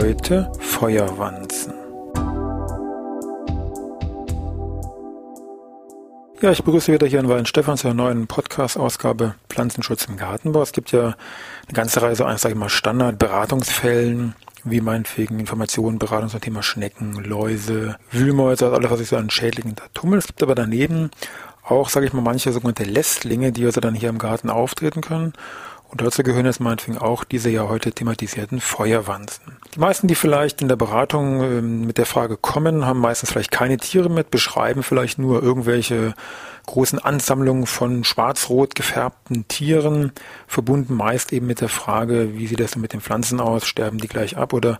Heute Feuerwanzen. Ja, ich begrüße wieder hier in Weihenstephan zur neuen Podcast-Ausgabe Pflanzenschutz im Gartenbau. Es gibt ja eine ganze Reihe so sage ich mal, Standard-Beratungsfällen, wie meinetwegen Informationen, Beratung zum Thema Schnecken, Läuse, Wühlmäuse, also alles, was sich so an Schädlingen da tummelt. Es gibt aber daneben auch, sage ich mal, manche sogenannte Lästlinge, die also dann hier im Garten auftreten können. Und dazu gehören jetzt meinetwegen auch diese ja heute thematisierten Feuerwanzen. Die meisten, die vielleicht in der Beratung äh, mit der Frage kommen, haben meistens vielleicht keine Tiere mit, beschreiben vielleicht nur irgendwelche großen Ansammlungen von schwarz-rot gefärbten Tieren, verbunden meist eben mit der Frage, wie sieht das denn mit den Pflanzen aus, sterben die gleich ab oder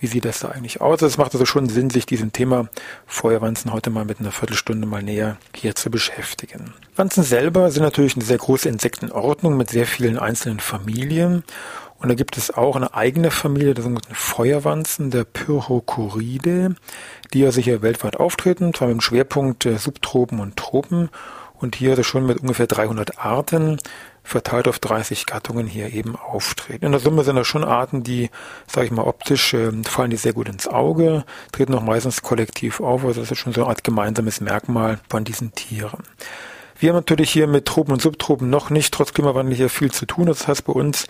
wie sieht das da eigentlich aus? Es macht also schon Sinn, sich diesem Thema Feuerwanzen heute mal mit einer Viertelstunde mal näher hier zu beschäftigen. Wanzen selber sind natürlich eine sehr große Insektenordnung mit sehr vielen einzelnen Familien. Und da gibt es auch eine eigene Familie der sogenannten Feuerwanzen, der Pyrrhocoridae, die ja sicher weltweit auftreten, zwar mit dem Schwerpunkt Subtropen und Tropen. Und hier also schon mit ungefähr 300 Arten verteilt auf 30 Gattungen hier eben auftreten. In der Summe sind das schon Arten, die, sage ich mal, optisch äh, fallen die sehr gut ins Auge, treten auch meistens kollektiv auf, also das ist schon so eine Art gemeinsames Merkmal von diesen Tieren. Wir haben natürlich hier mit Tropen und Subtropen noch nicht trotz Klimawandel hier viel zu tun. Das heißt, bei uns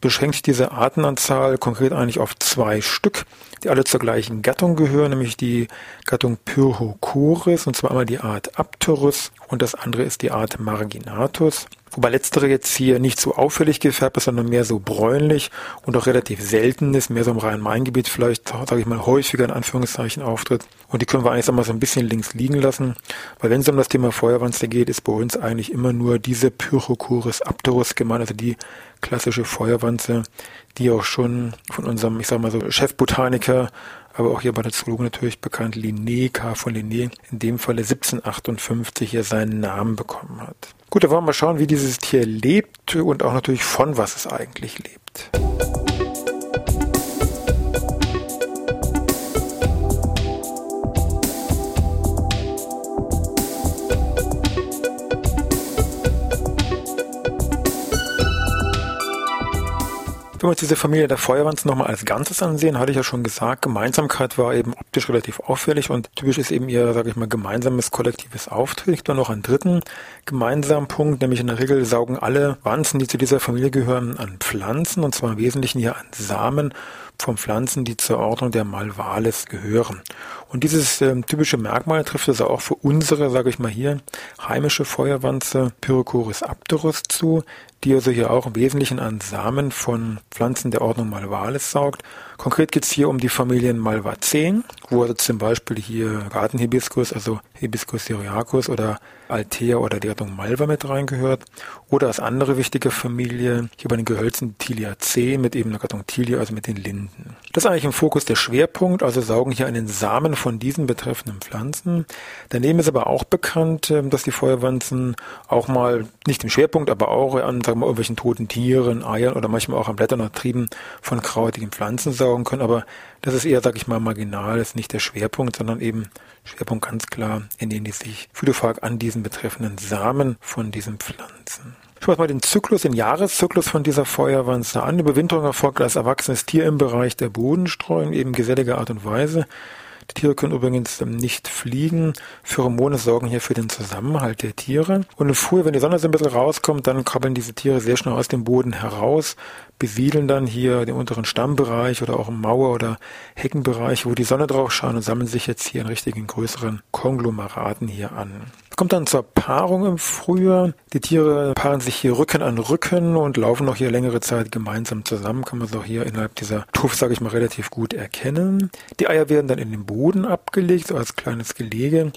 beschränkt diese Artenanzahl konkret eigentlich auf zwei Stück, die alle zur gleichen Gattung gehören, nämlich die Gattung Pyrrhocoris, und zwar einmal die Art Apterus und das andere ist die Art Marginatus. Wobei letztere jetzt hier nicht so auffällig gefärbt ist, sondern mehr so bräunlich und auch relativ selten ist, mehr so im Rhein-Main-Gebiet vielleicht, sage ich mal, häufiger in Anführungszeichen auftritt. Und die können wir eigentlich sag mal, so ein bisschen links liegen lassen, weil wenn es um das Thema Feuerwanze geht, ist bei uns eigentlich immer nur diese Pyrrhocoris apterus gemeint, also die klassische Feuerwanze, die auch schon von unserem, ich sag mal so, Chefbotaniker aber auch hier bei der Zoologie natürlich bekannt, Linné, K. von Linné, in dem Falle 1758 hier seinen Namen bekommen hat. Gut, da wollen wir mal schauen, wie dieses Tier lebt und auch natürlich von was es eigentlich lebt. Wenn wir uns diese Familie der Feuerwanzen nochmal als Ganzes ansehen, hatte ich ja schon gesagt, Gemeinsamkeit war eben optisch relativ auffällig und typisch ist eben ihr, sage ich mal, gemeinsames kollektives Auftreten. Dann noch einen dritten gemeinsamen Punkt, nämlich in der Regel saugen alle Wanzen, die zu dieser Familie gehören, an Pflanzen und zwar im Wesentlichen hier an Samen von Pflanzen, die zur Ordnung der Malvales gehören. Und dieses äh, typische Merkmal trifft also auch für unsere, sage ich mal hier, heimische Feuerwanze Pyrrhocoris apterus zu, die also hier auch im Wesentlichen an Samen von Pflanzen der Ordnung Malvales saugt. Konkret geht es hier um die Familien Malvaceen, wo also zum Beispiel hier Gartenhibiskus, also Hibiscus syriacus oder Altea oder die Gattung Malva mit reingehört. Oder als andere wichtige Familie hier bei den Gehölzen Tiliaceae mit eben der Gattung Tilia, also mit den Linden. Das ist eigentlich im Fokus der Schwerpunkt, also saugen hier den Samen von diesen betreffenden Pflanzen. Daneben ist aber auch bekannt, ähm, dass die Feuerwanzen auch mal, nicht im Schwerpunkt, aber auch an sagen wir, irgendwelchen toten Tieren, Eiern oder manchmal auch an Blättern oder Trieben von krautigen Pflanzen saugen können. Aber das ist eher, sag ich mal, marginal, ist nicht der Schwerpunkt, sondern eben Schwerpunkt ganz klar, in denen die sich Phytophag an diesen betreffenden Samen von diesen Pflanzen. Schauen wir uns mal den Zyklus, den Jahreszyklus von dieser Feuerwanze an. Überwinterung erfolgt als erwachsenes Tier im Bereich der Bodenstreuung, eben geselliger Art und Weise. Die Tiere können übrigens ähm, nicht fliegen. Pheromone sorgen hier für den Zusammenhalt der Tiere. Und im Frühjahr, wenn die Sonne so ein bisschen rauskommt, dann krabbeln diese Tiere sehr schnell aus dem Boden heraus, besiedeln dann hier den unteren Stammbereich oder auch im Mauer- oder Heckenbereich, wo die Sonne drauf schaut und sammeln sich jetzt hier in richtigen größeren Konglomeraten hier an. Kommt dann zur Paarung im Frühjahr. Die Tiere paaren sich hier Rücken an Rücken und laufen noch hier längere Zeit gemeinsam zusammen. Kann man so hier innerhalb dieser Tuff, sage ich mal, relativ gut erkennen. Die Eier werden dann in den Boden abgelegt, so als kleines Gelege.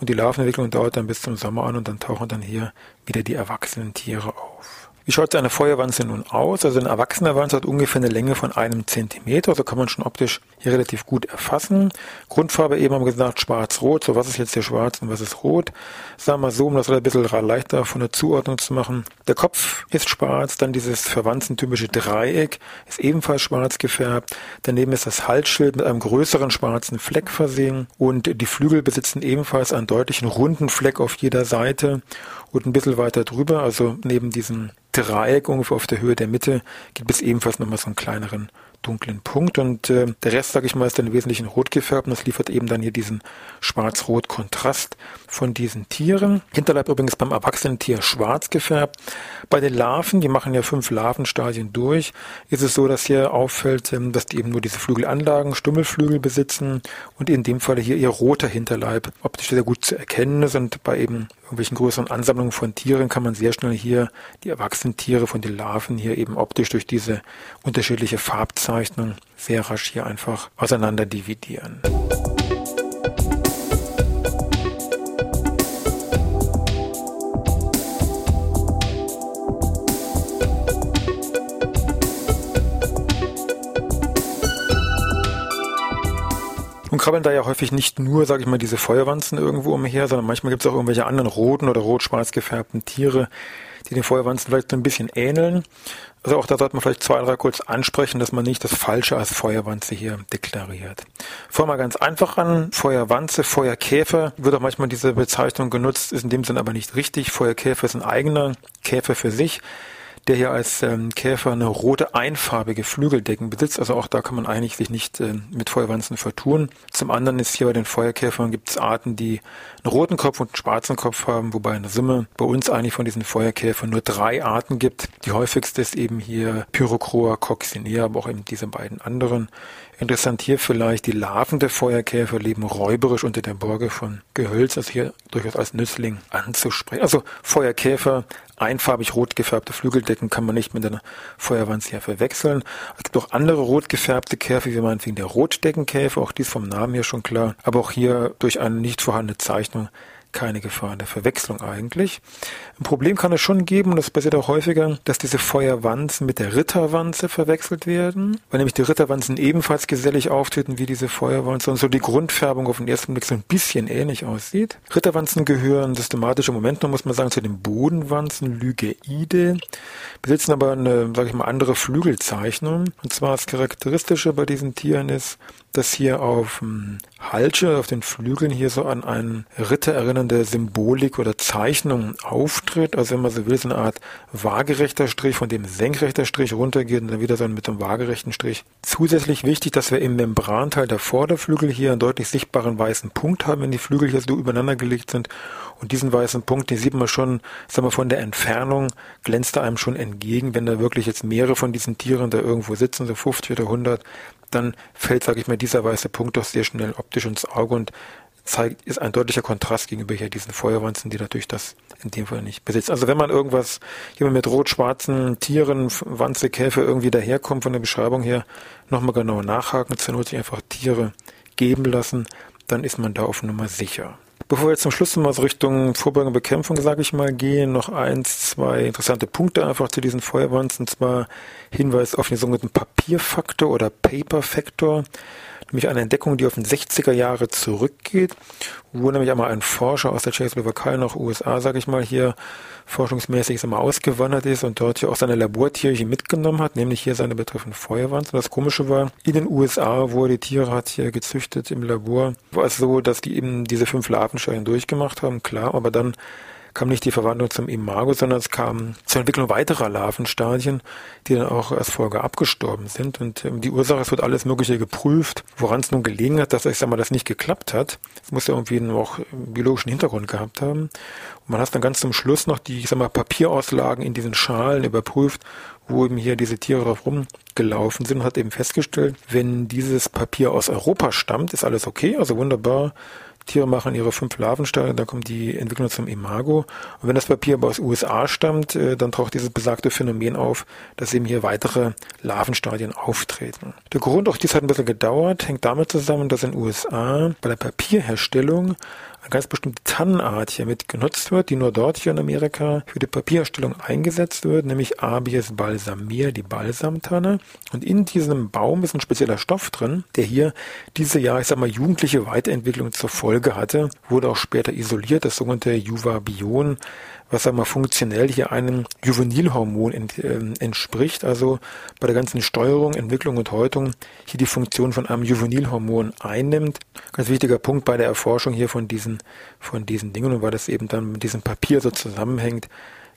Und die Larvenentwicklung dauert dann bis zum Sommer an und dann tauchen dann hier wieder die erwachsenen Tiere auf. Wie schaut eine Feuerwanze nun aus? Also eine erwachsene Wanze hat ungefähr eine Länge von einem Zentimeter, also kann man schon optisch hier relativ gut erfassen. Grundfarbe eben haben wir gesagt schwarz-rot, so was ist jetzt hier schwarz und was ist rot. Sagen wir so, um das ein bisschen leichter von der Zuordnung zu machen. Der Kopf ist schwarz, dann dieses verwandtentypische Dreieck ist ebenfalls schwarz gefärbt. Daneben ist das Halsschild mit einem größeren schwarzen Fleck versehen und die Flügel besitzen ebenfalls einen deutlichen runden Fleck auf jeder Seite und ein bisschen weiter drüber, also neben diesem Dreieck ungefähr auf der Höhe der Mitte, gibt es ebenfalls nochmal so einen kleineren dunklen Punkt und äh, der Rest, sage ich mal, ist dann im Wesentlichen rot gefärbt und das liefert eben dann hier diesen schwarz-rot-Kontrast von diesen Tieren. Hinterleib übrigens beim erwachsenen Tier schwarz gefärbt. Bei den Larven, die machen ja fünf Larvenstadien durch, ist es so, dass hier auffällt, ähm, dass die eben nur diese Flügelanlagen, Stummelflügel besitzen und in dem Falle hier ihr roter Hinterleib optisch sehr gut zu erkennen ist und bei eben irgendwelchen größeren Ansammlungen von Tieren kann man sehr schnell hier die erwachsenen Tiere von den Larven hier eben optisch durch diese unterschiedliche Farbzeichnung sehr rasch hier einfach auseinander dividieren. Nun krabbeln da ja häufig nicht nur, sage ich mal, diese Feuerwanzen irgendwo umher, sondern manchmal gibt es auch irgendwelche anderen roten oder rot-schwarz gefärbten Tiere, die den Feuerwanzen vielleicht so ein bisschen ähneln. Also auch da sollte man vielleicht zwei, drei kurz ansprechen, dass man nicht das Falsche als Feuerwanze hier deklariert. Fangen wir ganz einfach an. Feuerwanze, Feuerkäfer wird auch manchmal diese Bezeichnung genutzt, ist in dem Sinn aber nicht richtig. Feuerkäfer ist ein eigener Käfer für sich der hier als ähm, Käfer eine rote einfarbige Flügeldecken besitzt. Also auch da kann man eigentlich sich nicht äh, mit Feuerwanzen vertun. Zum anderen ist hier bei den Feuerkäfern gibt es Arten, die einen roten Kopf und einen schwarzen Kopf haben, wobei in der Summe bei uns eigentlich von diesen Feuerkäfern nur drei Arten gibt. Die häufigste ist eben hier Pyrocroa coccinea, aber auch eben diese beiden anderen. Interessant hier vielleicht, die Larven der Feuerkäfer leben räuberisch unter der Borge von Gehölz, also hier durchaus als Nützling anzusprechen. Also Feuerkäfer, einfarbig rot gefärbte Flügeldecken kann man nicht mit einer Feuerwanze hier verwechseln. Es gibt auch andere rot gefärbte Käfer, wie meinetwegen der Rotdeckenkäfer, auch dies vom Namen her schon klar, aber auch hier durch eine nicht vorhandene Zeichnung keine Gefahr der Verwechslung eigentlich. Ein Problem kann es schon geben, und das passiert auch häufiger, dass diese Feuerwanzen mit der Ritterwanze verwechselt werden, weil nämlich die Ritterwanzen ebenfalls gesellig auftreten wie diese Feuerwanze und so die Grundfärbung auf den ersten Blick so ein bisschen ähnlich aussieht. Ritterwanzen gehören systematisch im Moment noch, muss man sagen, zu den Bodenwanzen Lygeide, besitzen aber eine, sage ich mal, andere Flügelzeichnung. Und zwar das Charakteristische bei diesen Tieren ist, dass hier auf dem Halsche, auf den Flügeln hier so an einen Ritter erinnernde Symbolik oder Zeichnung auftritt. Also wenn man so will, so eine Art waagerechter Strich, von dem senkrechter Strich runtergeht und dann wieder so mit einem waagerechten Strich. Zusätzlich wichtig, dass wir im Membranteil der Vorderflügel hier einen deutlich sichtbaren weißen Punkt haben, wenn die Flügel hier so übereinander gelegt sind. Und diesen weißen Punkt, den sieht man schon, sagen wir, von der Entfernung glänzt er einem schon entgegen, wenn da wirklich jetzt mehrere von diesen Tieren da irgendwo sitzen, so 50 oder 100, dann fällt, sage ich mal, dieser weiße Punkt doch sehr schnell optisch ins Auge und zeigt, ist ein deutlicher Kontrast gegenüber hier diesen Feuerwanzen, die natürlich das in dem Fall nicht besitzt. Also wenn man irgendwas jemand mit rot-schwarzen Tieren, Wanze, Käfer irgendwie daherkommt von der Beschreibung her, nochmal genau nachhaken, zur Not sich einfach Tiere geben lassen, dann ist man da auf Nummer sicher. Bevor wir jetzt zum Schluss mal so Richtung Vorbeugung und Bekämpfung, sage ich mal, gehen, noch eins, zwei interessante Punkte einfach zu diesen Feuerwanzen, und zwar Hinweis auf den sogenannten Papierfaktor oder Paper Factor nämlich eine Entdeckung, die auf den 60er Jahre zurückgeht, wo nämlich einmal ein Forscher aus der Tschechoslowakei nach USA, sage ich mal, hier forschungsmäßig einmal ausgewandert ist und dort hier auch seine Labortierchen mitgenommen hat, nämlich hier seine betreffenden Feuerwanzen. Und das Komische war, in den USA, wo er die Tiere hat hier gezüchtet im Labor, war es so, dass die eben diese fünf Larvenstadien durchgemacht haben, klar, aber dann kam nicht die Verwandlung zum Imago, sondern es kam zur Entwicklung weiterer Larvenstadien, die dann auch als Folge abgestorben sind. Und ähm, die Ursache, es wird alles Mögliche geprüft, woran es nun gelegen hat, dass, ich sag mal, das nicht geklappt hat. Es muss ja irgendwie noch biologischen Hintergrund gehabt haben. Und man hat dann ganz zum Schluss noch die, ich sag mal, Papierauslagen in diesen Schalen überprüft, wo eben hier diese Tiere drauf rumgelaufen sind und hat eben festgestellt, wenn dieses Papier aus Europa stammt, ist alles okay, also wunderbar Tiere machen ihre fünf Larvenstadien, dann kommt die Entwicklung zum Imago. Und wenn das Papier aber aus USA stammt, äh, dann taucht dieses besagte Phänomen auf, dass eben hier weitere Larvenstadien auftreten. Der Grund, auch dies hat ein bisschen gedauert, hängt damit zusammen, dass in USA bei der Papierherstellung eine ganz bestimmte Tannenart hier mit genutzt wird, die nur dort hier in Amerika für die Papierherstellung eingesetzt wird, nämlich Abies balsamir, die Balsamtanne. Und in diesem Baum ist ein spezieller Stoff drin, der hier diese, ja, ich sag mal, jugendliche Weiterentwicklung zur Folge hatte, wurde auch später isoliert, das sogenannte Juvabion, was einmal funktionell hier einem Juvenilhormon ent, äh, entspricht, also bei der ganzen Steuerung, Entwicklung und Häutung hier die Funktion von einem Juvenilhormon einnimmt. Ganz wichtiger Punkt bei der Erforschung hier von diesen, von diesen Dingen und weil das eben dann mit diesem Papier so zusammenhängt,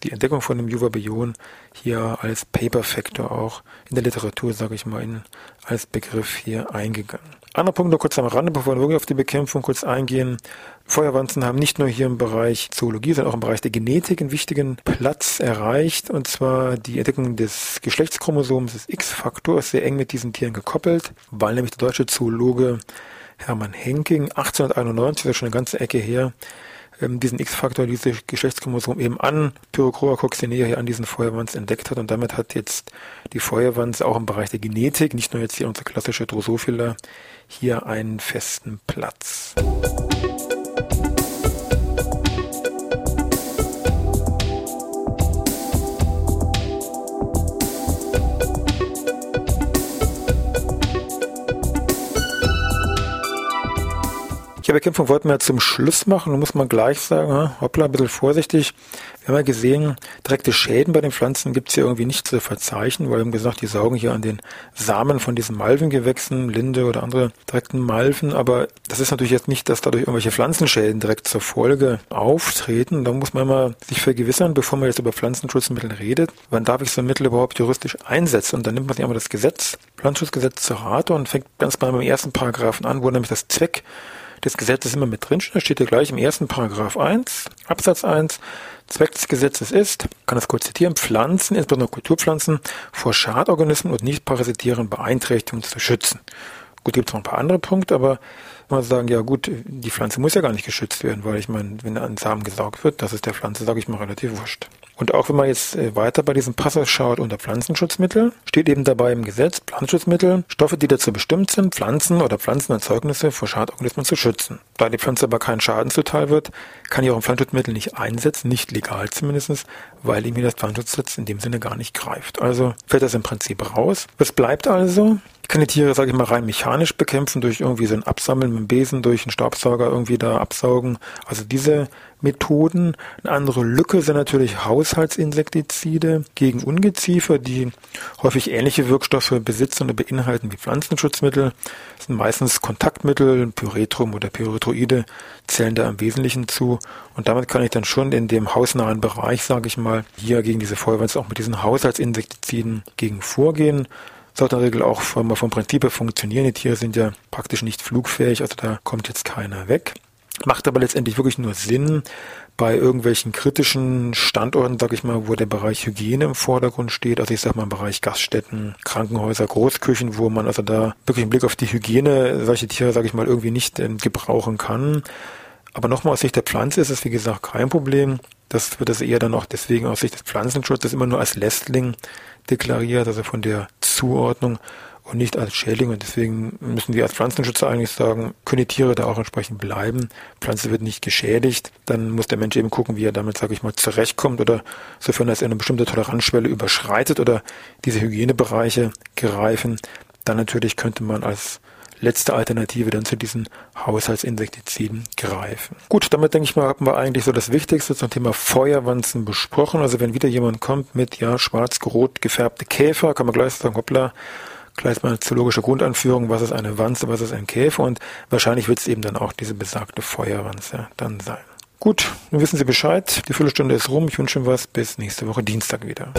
die Entdeckung von dem Juvabion hier als Paper Factor auch in der Literatur, sage ich mal, in, als Begriff hier eingegangen. Anderer Punkt noch kurz am Rande, bevor wir wirklich auf die Bekämpfung kurz eingehen. Feuerwanzen haben nicht nur hier im Bereich Zoologie, sondern auch im Bereich der Genetik einen wichtigen Platz erreicht, und zwar die Entdeckung des Geschlechtschromosoms des X-Faktors, sehr eng mit diesen Tieren gekoppelt, weil nämlich der deutsche Zoologe Hermann Henking 1891, das ist schon eine ganze Ecke her, ähm, diesen X-Faktor, dieses Geschlechtschromosom eben an. Pyrochroma coccinea hier an diesen Feuerwanz entdeckt hat. Und damit hat jetzt die Feuerwanz auch im Bereich der Genetik, nicht nur jetzt hier unsere klassische Drosophila, hier einen festen Platz. Bekämpfung wollten wir zum Schluss machen. Da muss man gleich sagen, hoppla, ein bisschen vorsichtig. Wir haben ja gesehen, direkte Schäden bei den Pflanzen gibt es hier irgendwie nicht zu verzeichnen, weil wir haben gesagt, die saugen hier an den Samen von diesen Malvengewächsen, Linde oder andere direkten Malven. Aber das ist natürlich jetzt nicht, dass dadurch irgendwelche Pflanzenschäden direkt zur Folge auftreten. Da muss man immer sich vergewissern, bevor man jetzt über Pflanzenschutzmittel redet, wann darf ich so ein Mittel überhaupt juristisch einsetzen? Und dann nimmt man sich einmal das Gesetz, Pflanzenschutzgesetz zur Rate und fängt ganz mal beim ersten Paragraphen an, wo nämlich das Zweck des Gesetzes immer mit drin Da steht ja gleich im ersten Paragraph 1, Absatz 1. Zweck des Gesetzes ist, kann das kurz zitieren, Pflanzen, insbesondere Kulturpflanzen, vor Schadorganismen und nicht parasitären Beeinträchtigungen zu schützen. Gut, gibt es noch ein paar andere Punkte, aber man sagen, ja gut, die Pflanze muss ja gar nicht geschützt werden, weil ich meine, wenn ein Samen gesaugt wird, das ist der Pflanze, sage ich mal, relativ wurscht. Und auch wenn man jetzt äh, weiter bei diesem Passus schaut unter Pflanzenschutzmittel, steht eben dabei im Gesetz Pflanzenschutzmittel, Stoffe, die dazu bestimmt sind, Pflanzen oder Pflanzenerzeugnisse vor Schadorganismen zu schützen. Da die Pflanze aber keinen Schaden zuteil wird, kann ich auch ein Pflanzenschutzmittel nicht einsetzen, nicht legal zumindest, weil ihm das Pflanzenschutzgesetz in dem Sinne gar nicht greift. Also fällt das im Prinzip raus. Was bleibt also? Ich kann die Tiere, sage ich mal, rein mechanisch bekämpfen, durch irgendwie so ein Absammeln mit dem Besen, durch einen Staubsauger irgendwie da absaugen. Also diese Methoden. Eine andere Lücke sind natürlich Haushaltsinsektizide gegen Ungeziefer, die häufig ähnliche Wirkstoffe besitzen oder beinhalten wie Pflanzenschutzmittel. Das sind meistens Kontaktmittel, Pyretrum oder Pyretroide zählen da im Wesentlichen zu. Und damit kann ich dann schon in dem hausnahen Bereich, sage ich mal, hier gegen diese Feuerwehr auch mit diesen Haushaltsinsektiziden gegen vorgehen sollte in der Regel auch vom, vom Prinzip her funktionieren. Die Tiere sind ja praktisch nicht flugfähig, also da kommt jetzt keiner weg. Macht aber letztendlich wirklich nur Sinn bei irgendwelchen kritischen Standorten, sag ich mal, wo der Bereich Hygiene im Vordergrund steht. Also ich sag mal im Bereich Gaststätten, Krankenhäuser, Großküchen, wo man also da wirklich im Blick auf die Hygiene solche Tiere, sag ich mal, irgendwie nicht äh, gebrauchen kann. Aber nochmal aus Sicht der Pflanze ist es, wie gesagt, kein Problem. Das wird das eher dann auch deswegen aus Sicht des Pflanzenschutzes immer nur als Lästling deklariert, also von der Zuordnung und nicht als Schädling. Und deswegen müssen wir als Pflanzenschützer eigentlich sagen, können die Tiere da auch entsprechend bleiben. Pflanze wird nicht geschädigt. Dann muss der Mensch eben gucken, wie er damit, sage ich mal, zurechtkommt oder sofern er eine bestimmte Toleranzschwelle überschreitet oder diese Hygienebereiche greifen. Dann natürlich könnte man als letzte Alternative dann zu diesen Haushaltsinsektiziden greifen. Gut, damit denke ich mal, haben wir eigentlich so das Wichtigste zum Thema Feuerwanzen besprochen. Also wenn wieder jemand kommt mit ja schwarz-rot gefärbte Käfer, kann man gleich sagen, hoppla, gleich mal zoologische Grundanführung, was ist eine Wanze, was ist ein Käfer und wahrscheinlich wird es eben dann auch diese besagte Feuerwanze dann sein. Gut, nun wissen Sie Bescheid. Die Viertelstunde ist rum. Ich wünsche Ihnen was. Bis nächste Woche Dienstag wieder.